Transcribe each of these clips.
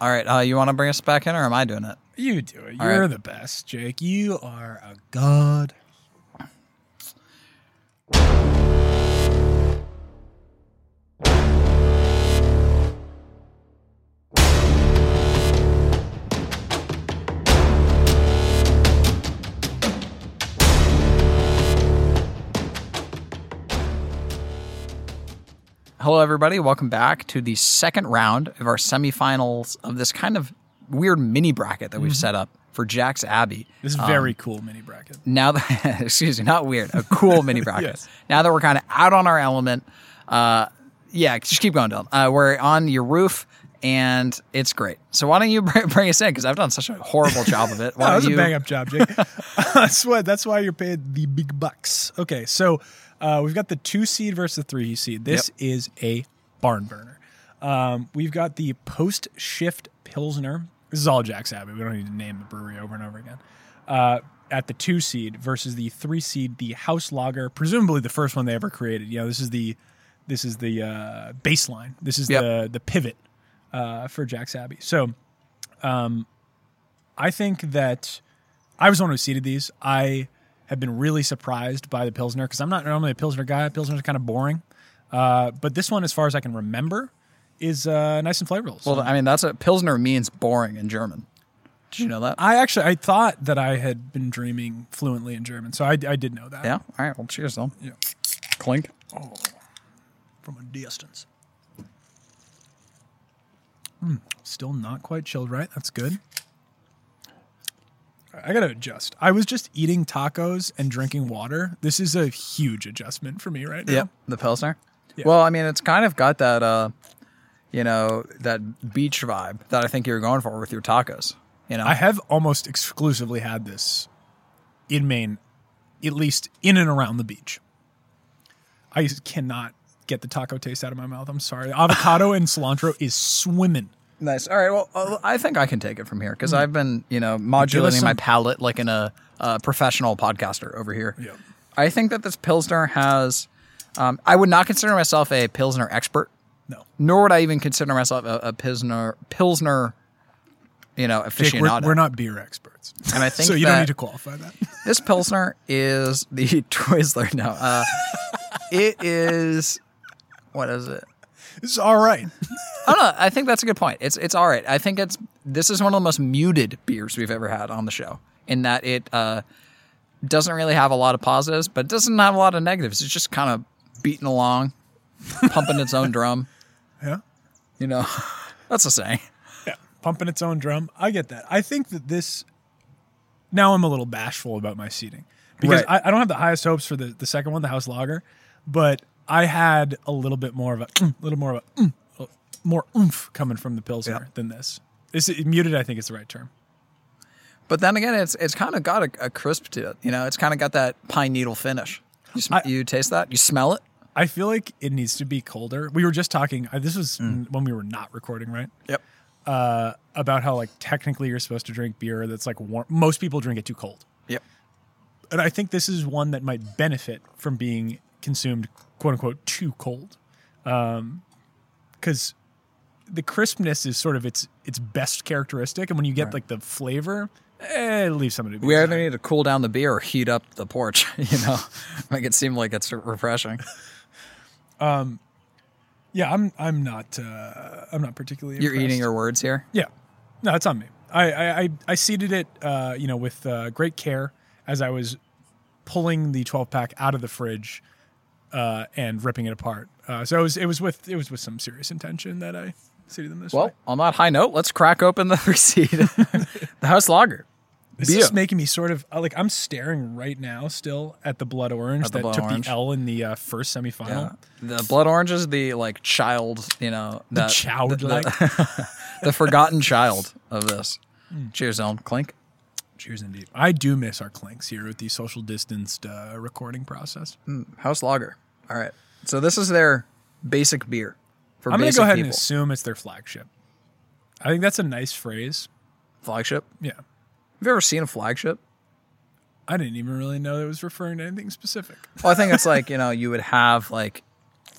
All right. Uh, you want to bring us back in, or am I doing it? You do it. All You're right. the best, Jake. You are a god. Hello, everybody. Welcome back to the second round of our semifinals of this kind of weird mini bracket that we've set up for Jack's Abby. This is very cool mini bracket. Now that, excuse me, not weird, a cool mini bracket. Yes. Now that we're kind of out on our element, uh, yeah, just keep going, Dylan. Uh, we're on your roof. And it's great. So why don't you bring, bring us in? Because I've done such a horrible job of it. Why that was you? a bang up job, Jake. that's what. That's why you're paid the big bucks. Okay, so uh, we've got the two seed versus the three seed. This is a barn burner. Um, we've got the post shift pilsner. This is all Jack's Abby. We don't need to name the brewery over and over again. Uh, at the two seed versus the three seed, the house lager, presumably the first one they ever created. You know, this is the this is the uh, baseline. This is Yep. the the pivot uh, for Jack's Abby. So I think that I was the one who seeded these. I have been really surprised by the Pilsner because I'm not normally a Pilsner guy. Pilsner's kind of boring. Uh, but this one, as far as I can remember, is uh, nice and flavorful. So well, I mean, that's a Pilsner means boring in German. Did you know that? I actually I thought that I had been dreaming fluently in German, so I, I did know that. yeah. All right. Well, cheers, though. Yeah. Clink. Oh, from a distance. Hmm, still not quite chilled right. That's good. I gotta adjust. I was just eating tacos and drinking water. This is a huge adjustment for me right now. Yep, the Pilsner. Yeah. Well, I mean, it's kind of got that, uh, you know, that beach vibe that I think you're going for with your tacos. You know, I have almost exclusively had this in Maine, at least in and around the beach. I cannot get the taco taste out of my mouth. I'm sorry. Avocado and cilantro is swimming. Nice. All right. Well, uh, I think I can take it from here because I've been, you know, modulating my palate like in a, a professional podcaster over here. Yep. I think that this Pilsner has. Um, I would not consider myself a Pilsner expert, No. nor would I even consider myself a, a Pilsner Pilsner, you know, Jake, aficionado. we're, we're not beer experts. And I think so you don't need to qualify that. This Pilsner is the Twizzler. No, uh, it is. What is it? It's all right. I don't. I think that's a good point. It's it's all right. I think it's this is one of the most muted beers we've ever had on the show. In that it uh, doesn't really have a lot of positives, but it doesn't have a lot of negatives. It's just kind of beating along, pumping its own drum. Yeah. You know, that's the saying. Yeah. Pumping its own drum. I get that. I think that this now I'm a little bashful about my seating. Because Right. I, I don't have the highest hopes for the, the second one, the house lager, but I had a little bit more of a little more of a- more oomph coming from the Pilsner Yeah. than this. This muted, I think is the right term. But then again, it's it's kind of got a, a crisp to it. You know, it's kind of got that pine needle finish. You, sm- I- you taste that? You smell it? I feel like it needs to be colder. We were just talking. Uh, this was Mm. when we were not recording, right? Yep. Uh, about how like technically you're supposed to drink beer that's like warm. Most people drink it too cold. Yep. and I think this is one that might benefit from being consumed "quote unquote" too cold, because the crispness is sort of its its best characteristic, and when you get like the flavor, eh, it leaves something to be. We either need to cool down the beer or heat up the porch, you know, make it seem like it's refreshing. um, Yeah, I'm I'm not uh, I'm not particularly. You're eating your words here. Yeah, no, it's on me. I I I, I seeded it, uh, you know, with uh, great care as I was pulling the 12 pack out of the fridge uh, and ripping it apart. Uh, so it was it was with it was with some serious intention that I them this Well, way. on that high note, let's crack open the receipt, the house lager. This beer. is making me sort of uh, like I'm staring right now still at the blood orange At the that blood took orange. the L in the uh, first semifinal. The blood orange is the like child, you know, that, childlike. the, the forgotten child of this. Hmm. Cheers, Ellen. Clink. Cheers, indeed. I do miss our clinks here with the social distanced uh, recording process. House lager. All right. So this is their basic beer for I'm going to go ahead people. and assume it's their flagship. I think that's a nice phrase. flagship. Yeah. Have you ever seen a flagship? I didn't even really know it was referring to anything specific. Well, I think it's like you know you would have like,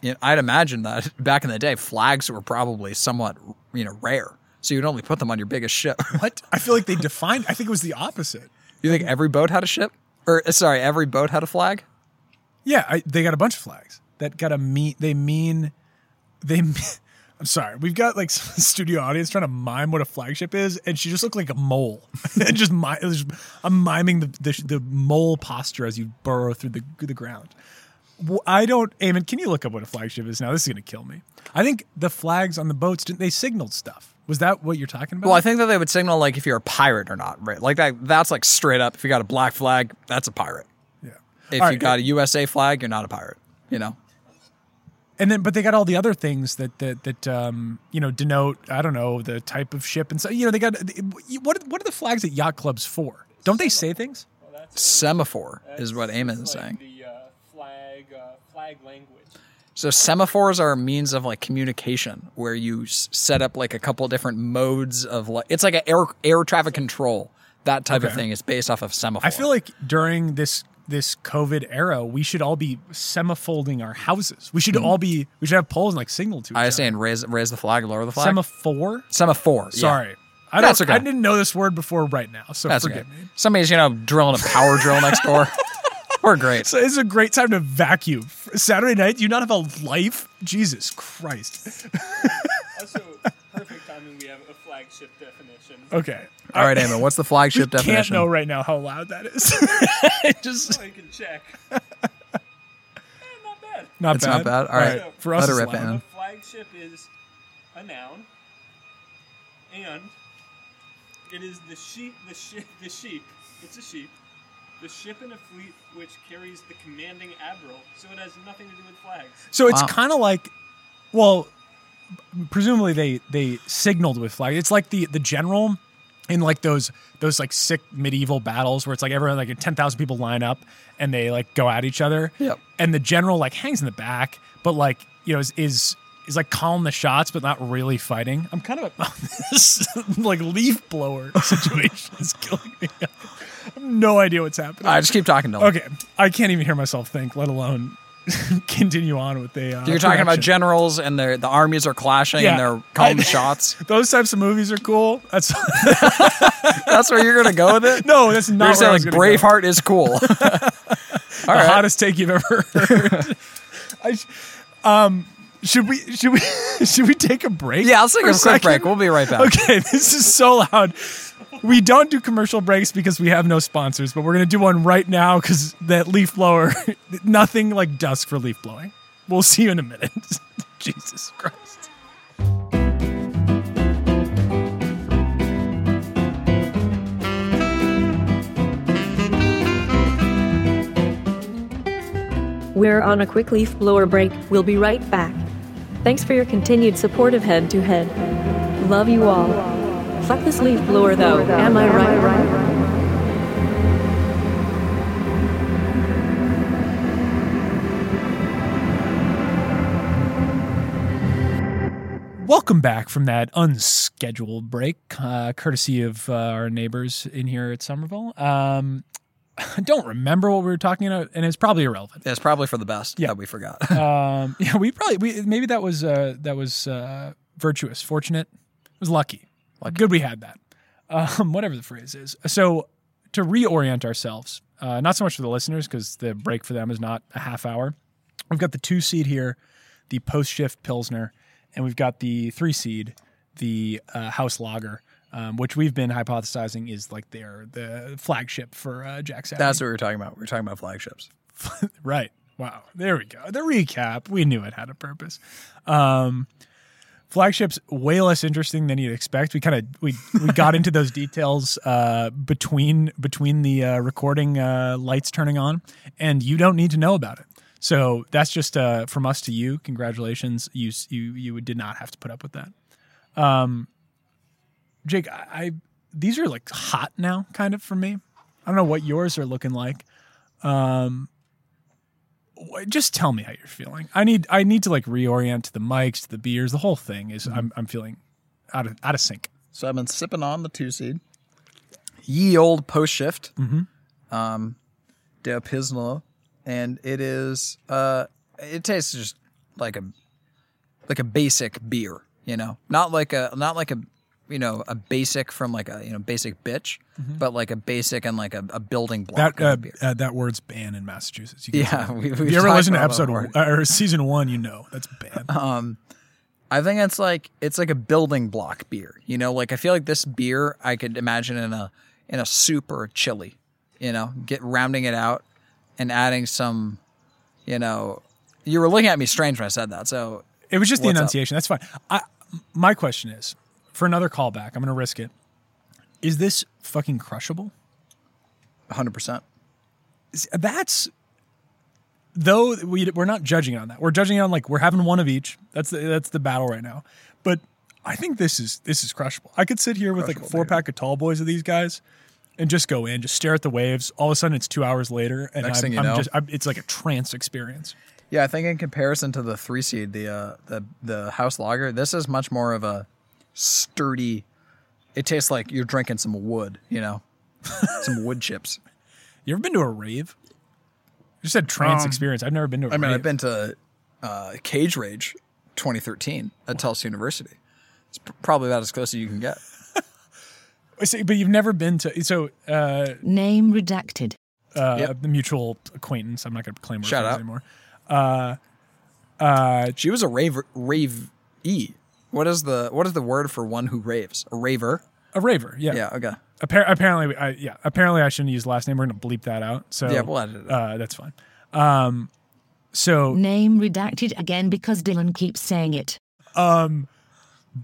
you know, I'd imagine that back in the day flags were probably somewhat you know rare. so you'd only put them on your biggest ship. What? I feel like they defined. I think it was the opposite. you think every boat had a ship, or uh, sorry, every boat had a flag? Yeah, I, they got a bunch of flags that got a mean. They mean they. I'm sorry, we've got like some studio audience trying to mime what a flagship is, and she just looked like a mole. and just, mi- just I'm miming the, the the mole posture as you burrow through the the ground. Well, I don't, Eamon. Can you look up what a flagship is now? This is gonna kill me. I think the flags on the boats didn't they signaled stuff. Was that what you're talking about? Well, I think that they would signal like if you're a pirate or not, right? Like that. That's like straight up. If you got a black flag, that's a pirate. yeah. If you got a USA flag, you're not a pirate. You know. And then but they got all the other things that that that um you know denote I don't know the type of ship and so you know they got what what are the flags at yacht clubs for? Don't they say things? Semaphore is what Eamon is like saying. The uh, flag, uh, flag language. So semaphores are a means of like communication where you s- set up like a couple different modes of like it's like an air air traffic control. That type of thing is based off of semaphore. I feel like during this this COVID era, we should all be semifolding our houses. We should hmm. all be we should have poles and like signal to each I other. understand raise raise the flag, lower the flag. Semaphore? Semaphore. yeah. Sorry. I That's don't okay. I didn't know this word before right now, so That's forgive okay. me. Somebody's you know drilling a power drill next door. We're great. So it's a great time to vacuum. Saturday night, you not have a life? Jesus Christ. Also, perfect timing. We have a flagship definition. Okay. All right, Eamon, what's the flagship definition? I Can't know right now how loud that is. Just Oh, you can check. Eh, not bad. not It's bad. not bad. All right. For us, Let it it's rip, loud. Eamon. A flagship is a noun, and it is the sheep. The sheep. The sheep. It's a sheep. The ship in a fleet which carries the commanding admiral, so it has nothing to do with flags. So it's Wow. kind of like, well, presumably they they signaled with flags. It's like the the general in like those those like sick medieval battles where it's like everyone like ten thousand people line up and they like go at each other. Yep. And the general like hangs in the back, but like you know is is. Is like calling the shots, but not really fighting. I'm kind of this like leaf blower situation is killing me. I have no idea what's happening. Right, just keep talking to him. Okay, I can't even hear myself think, let alone continue on with the. Uh, You're talking about generals and their the armies are clashing Yeah. and they're calling I- shots. Those types of movies are cool. That's That's where you're gonna go with it. no, that's not. You're saying like go. Braveheart is cool. All the right. hottest take you've ever heard. I, sh- um, should we should we should we take a break? Yeah, let's take for a quick break. We'll be right back. Okay, this is so loud. We don't do commercial breaks because we have no sponsors, but we're gonna do one right now because that leaf blower, nothing like dusk for leaf blowing. We'll see you in a minute. Jesus Christ. We're on a quick leaf blower break. We'll be right back. Thanks for your continued support of Head to Head. Love you all. Fuck this leaf blower though, am I right? Welcome back from that unscheduled break, uh, courtesy of uh, our neighbors in here at Somerville. Um, I don't remember what we were talking about, and it's probably irrelevant. Yeah, it's probably for the best. Yeah. that we forgot. Um, yeah, we probably we maybe that was uh, that was uh, virtuous, fortunate, it was lucky. Good we had that. Um, whatever the phrase is. So to reorient ourselves, uh, not so much for the listeners because the break for them is not a half hour. We've got the two seed here, the post shift pilsner, and we've got the three seed, the uh, house lager. Um, which we've been hypothesizing is like their the flagship for uh, Jack Saturday. That's what we are talking about. We are talking about flagships. Right. Wow. There we go. The recap. We knew it had a purpose. Um, flagship's way less interesting than you'd expect. We kind of we we got into those details uh, between between the uh, recording uh, lights turning on, and you don't need to know about it. So that's just uh, from us to you. Congratulations. You you you did not have to put up with that. Um, Jake, I, I these are like hot now, kind of for me. I don't know what yours are looking like. Um, just tell me how you're feeling. I need I need to like reorient to the mics, to the beers, the whole thing is I'm I'm feeling out of out of sync. So I've been sipping on the two seed. Ye old post shift. Mm-hmm. Um, Der Pilsner, and it is uh, it tastes just like a like a basic beer. You know, not like a not like a you know a basic from like a you know basic bitch, but like a basic and like a, a building block That uh, beer. uh, that word's banned in Massachusetts. You yeah, that. we, If you ever listen to episode one, or season one, you know that's banned. I think it's like it's like a building block beer. You know, like I feel like this beer I could imagine in a in a soup or a chili. You know, get rounding it out and adding some. You know, you were looking at me strange when I said that. So It was just the What's up? enunciation. That's fine. I, my question is for another callback. I'm going to risk it. Is this fucking crushable? 100. percent That's though we we're not judging on that. We're judging on like we're having one of each. That's the that's the battle right now. But I think this is this is crushable. I could sit here with like a four beer. pack of tall boys of these guys and just go in, just stare at the waves. All of a sudden, it's two hours later, and Next I'm, thing you I'm know. just I'm, it's like a trance experience. Yeah, I think in comparison to the three seed, the uh, the the house lager, this is much more of a sturdy. It tastes like you're drinking some wood. You know, some wood chips. You ever been to a rave? You said trance Um, experience. I've never been to a I mean, rave. I've been to uh, Cage Rage 2013 at Tufts University. It's pr- probably about as close as you can get. See, but you've never been to so uh, Name redacted. uh, Yep. the mutual acquaintance. I'm not going to claim Shout reference out. anymore. Uh, uh, She was a rave rave e. What is the what is the word for one who raves? A raver. a raver. Yeah. Yeah. Okay. Appar- apparently, I, yeah. Apparently, I shouldn't use last name. We're going to bleep that out. So Yeah, we'll edit it. Uh, that's fine. Um, so Name redacted again because Dylan keeps saying it.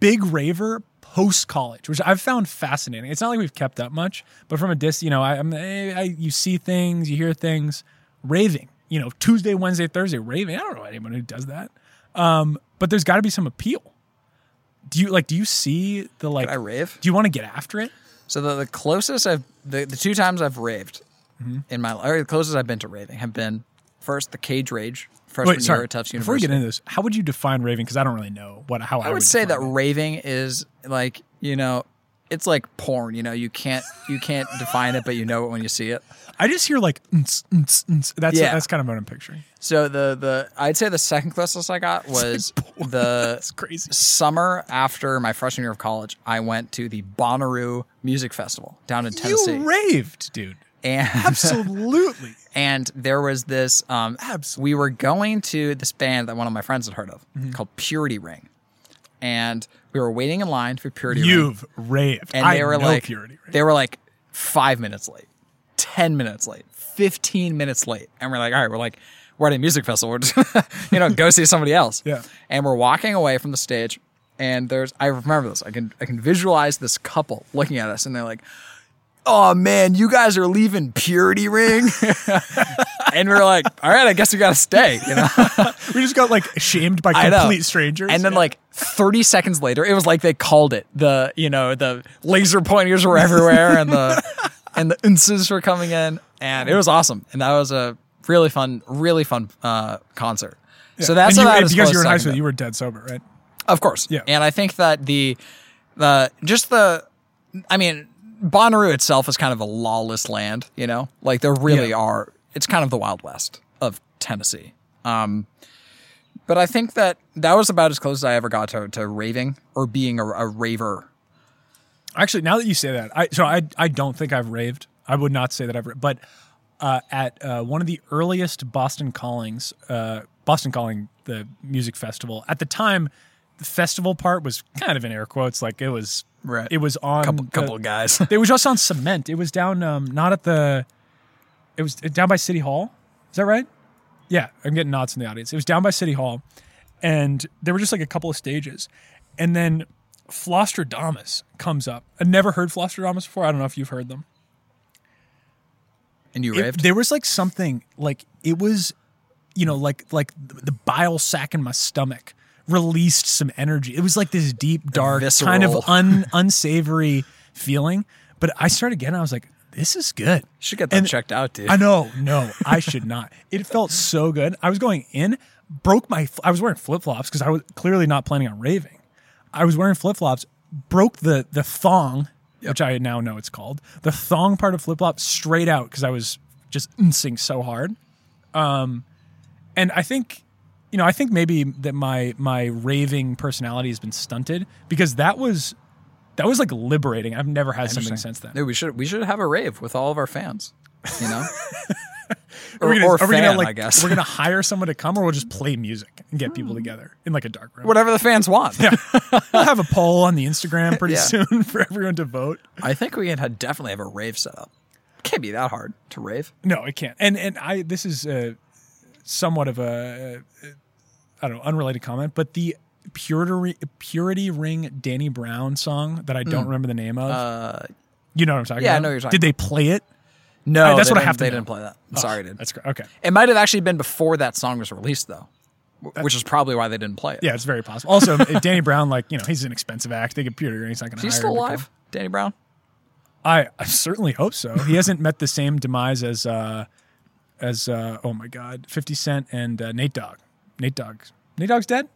big raver post college, which I've found fascinating. It's not like we've kept up much, but from a dis, you know, I, I'm I, I, you see things, you hear things, raving. You know, Tuesday, Wednesday, Thursday, raving. I don't know anyone who does that. Um, but there's got to be some appeal. Do you like? Do you see the like? I rave? Do you want to get after it? So the, the closest I've the, the two times I've raved Mm-hmm. in my or the closest I've been to raving have been first the Cage Rage freshman Wait, sorry. year at Tufts Before we get into this, how would you define raving? Because I don't really know what how I, I would say that it. raving is like you know it's like porn. You know you can't you can't define it, but you know it when you see it. I just hear like "Ns, ns, ns." that's Yeah. that's kind of what I'm picturing. So the the I'd say the second closest I got was the crazy. summer after my freshman year of college. I went to the Bonnaroo Music Festival down in Tennessee, You raved, dude. and Absolutely. and there was this um Absolutely. we were going to this band that one of my friends had heard of Mm-hmm. called Purity Ring. And we were waiting in line for Purity You've raved. And I they were know like purity. Right? they were like 5 minutes late, 10 minutes late, 15 minutes late. And we're like, "All right, we're like we're at a music festival. We're just you know, go see somebody else." Yeah. And we're walking away from the stage and there's I remember this. I can I can visualize this couple looking at us and they're like Oh man, you guys are leaving Purity Ring, and we're like, "All right, I guess we gotta stay." You know, we just got like shamed by complete strangers. And then Yeah. like 30 seconds later, it was like they called it. The you know the laser pointers were everywhere, and the and the unces were coming in, and it was awesome. And that was a really fun, really fun uh, concert. So that's and you, about and because you were in high can school, you were dead sober, right? Of course. Yeah. And I think that the the just the I mean, Bonnaroo itself is kind of a lawless land, you know? Like there really Yeah. are it's kind of the Wild West of Tennessee. Um but I think that that was about as close as I ever got to, to raving or being a, a raver. Actually, now that you say that, I so I I don't think I've raved. I would not say that I've, ra- but uh, at uh, one of the earliest Boston Callings, uh, Boston Calling, the music festival. At the time, the festival part was kind of in air quotes, like it was. Right. It was on Couple the- couple of guys. It was just on cement. It was down, um, not at the. It was down by City Hall. Is that right? Yeah, I'm getting nods in the audience. It was down by City Hall, and there were just like a couple of stages, and then Flosstradamus comes up. I'd never heard Flosstradamus before. I don't know if you've heard them. and you It- there was like something like it was, you know, like like the bile sac in my stomach released some energy. It was like this deep, dark, kind of un unsavory feeling. But I started getting. I was like, this is good. should get that and- checked out, dude. I know, no, I should not. It felt so good. I was going in, broke my. I was wearing flip flops because I was clearly not planning on raving. I was wearing flip flops, broke the the thong, which I now know it's called the thong part of flip flop straight out because I was just sing so hard. Um, and I think, you know, I think maybe that my my raving personality has been stunted because that was That was like liberating. I've never had something since then. Dude, we should we should have a rave with all of our fans. You know, or, gonna, or fan, gonna, like, I guess. we're gonna hire someone to come, or we'll just play music and get people together in like a dark room. Whatever the fans want. yeah, We'll have a poll on the Instagram pretty Yeah. soon for everyone to vote. I think we can definitely have a rave set up. Can't be that hard to rave. No, it can't. And and I this is uh, somewhat of a uh, I don't know unrelated comment, but the purity purity ring Danny Brown song that I don't remember the name of. Uh, you know what I'm talking yeah, I know you're talking Did they play it? no, right, that's what I have to They know. didn't play that. I'm sorry, dude. That's great. Okay. It might have actually been before that song was released, though, w- which is probably why they didn't play it. Yeah, it's very possible. Also, Danny Brown, like you know, he's an expensive act. They get purity ring. He's not going to. he still alive, Danny Brown? I, I certainly hope so. He hasn't met the same demise as uh as uh oh my god, Fifty Cent and uh, Nate Dogg. Nate Dogg. Nate Dogg's dead.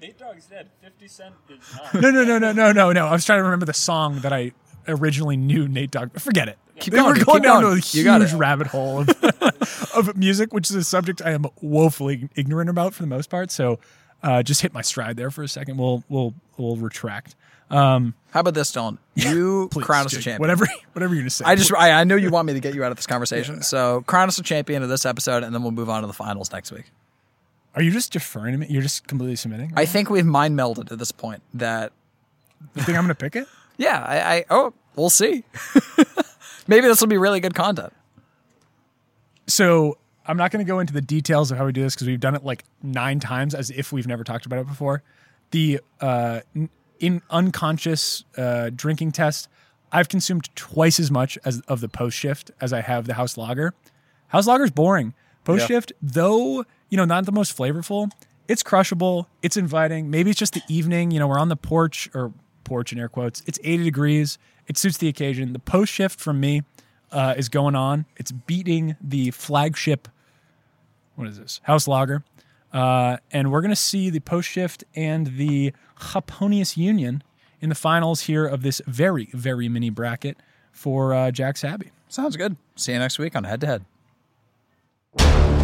Nate Dogg's dead. 50 Cent is not. No, no, no, no, no, no, no. I was trying to remember the song that I originally knew Nate Dogg. Forget it. Keep They going, were dude, going keep down going. to a You got huge rabbit hole of, of music, which is a subject I am woefully ignorant about for the most part. So, uh, just hit my stride there for a second. We'll we'll we'll retract. How about this, Dylan? You Please, crown us a Jake, champion. Whatever, whatever you're gonna say. I just I, I know you want me to get you out of this conversation, so crown us a champion of this episode, and then we'll move on to the finals next week. Are you just deferring to me? You're just completely submitting. I think we've mind melded at this point that you think I'm gonna pick it? yeah, I, I oh we'll see. Maybe this will be really good content. So I'm not going to go into the details of how we do this because we've done it like nine times as if we've never talked about it before. The uh, n- in unconscious uh, drinking test, I've consumed twice as much as of the post shift as I have the house lager. House lager's boring. Post shift, though, you know, not the most flavorful. It's crushable. It's inviting. Maybe it's just the evening. You know, we're on the porch or porch in air quotes. It's 80 degrees. It suits the occasion. The post shift from me uh, is going on. It's beating the flagship. What is this? House Lager. Uh, and we're going to see the post shift and the Hoponius Union in the finals here of this very, very mini bracket for uh, Jack's Abby. Sounds good. See you next week on Head to Head.